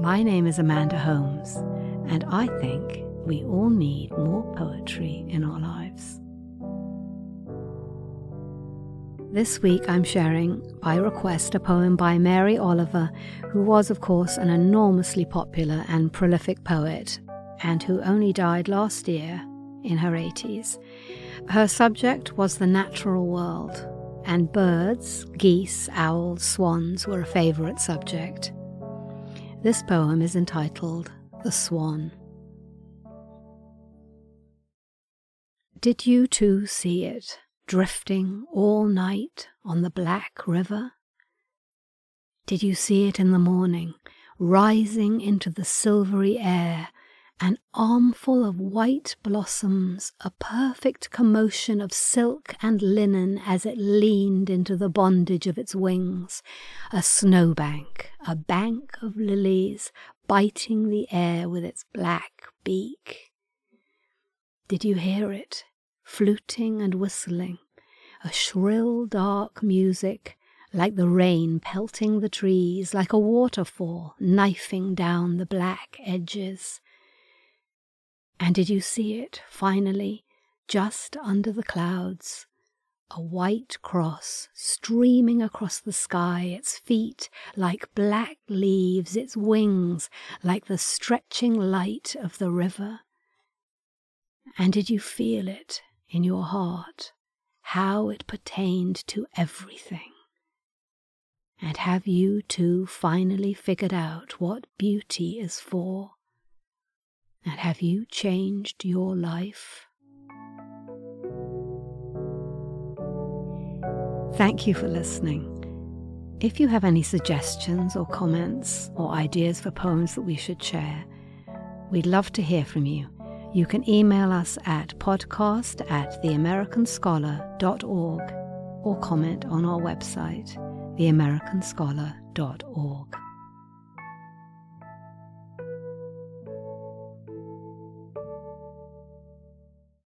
My name is Amanda Holmes, and I think we all need more poetry in our lives. This week I'm sharing, by request, a poem by Mary Oliver, who was, of course, an enormously popular and prolific poet, and who only died last year in her 80s. Her subject was the natural world, and birds, geese, owls, swans were a favourite subject. This poem is entitled The Swan. Did you too see it, drifting all night on the black river? Did you see it in the morning, rising into the silvery air an armful of white blossoms, a perfect commotion of silk and linen as it leaned into the bondage of its wings, a snowbank, a bank of lilies biting the air with its black beak. Did you hear it, fluting and whistling, a shrill dark music like the rain pelting the trees, like a waterfall knifing down the black edges? And did you see it, finally, just under the clouds? A white cross streaming across the sky, its feet like black leaves, its wings like the stretching light of the river. And did you feel it in your heart, how it pertained to everything? And have you too finally figured out what beauty is for? And have you changed your life? Thank you for listening. If you have any suggestions or comments or ideas for poems that we should share, we'd love to hear from you. You can email us at podcast at theamericanscholar.org or comment on our website, theamericanscholar.org.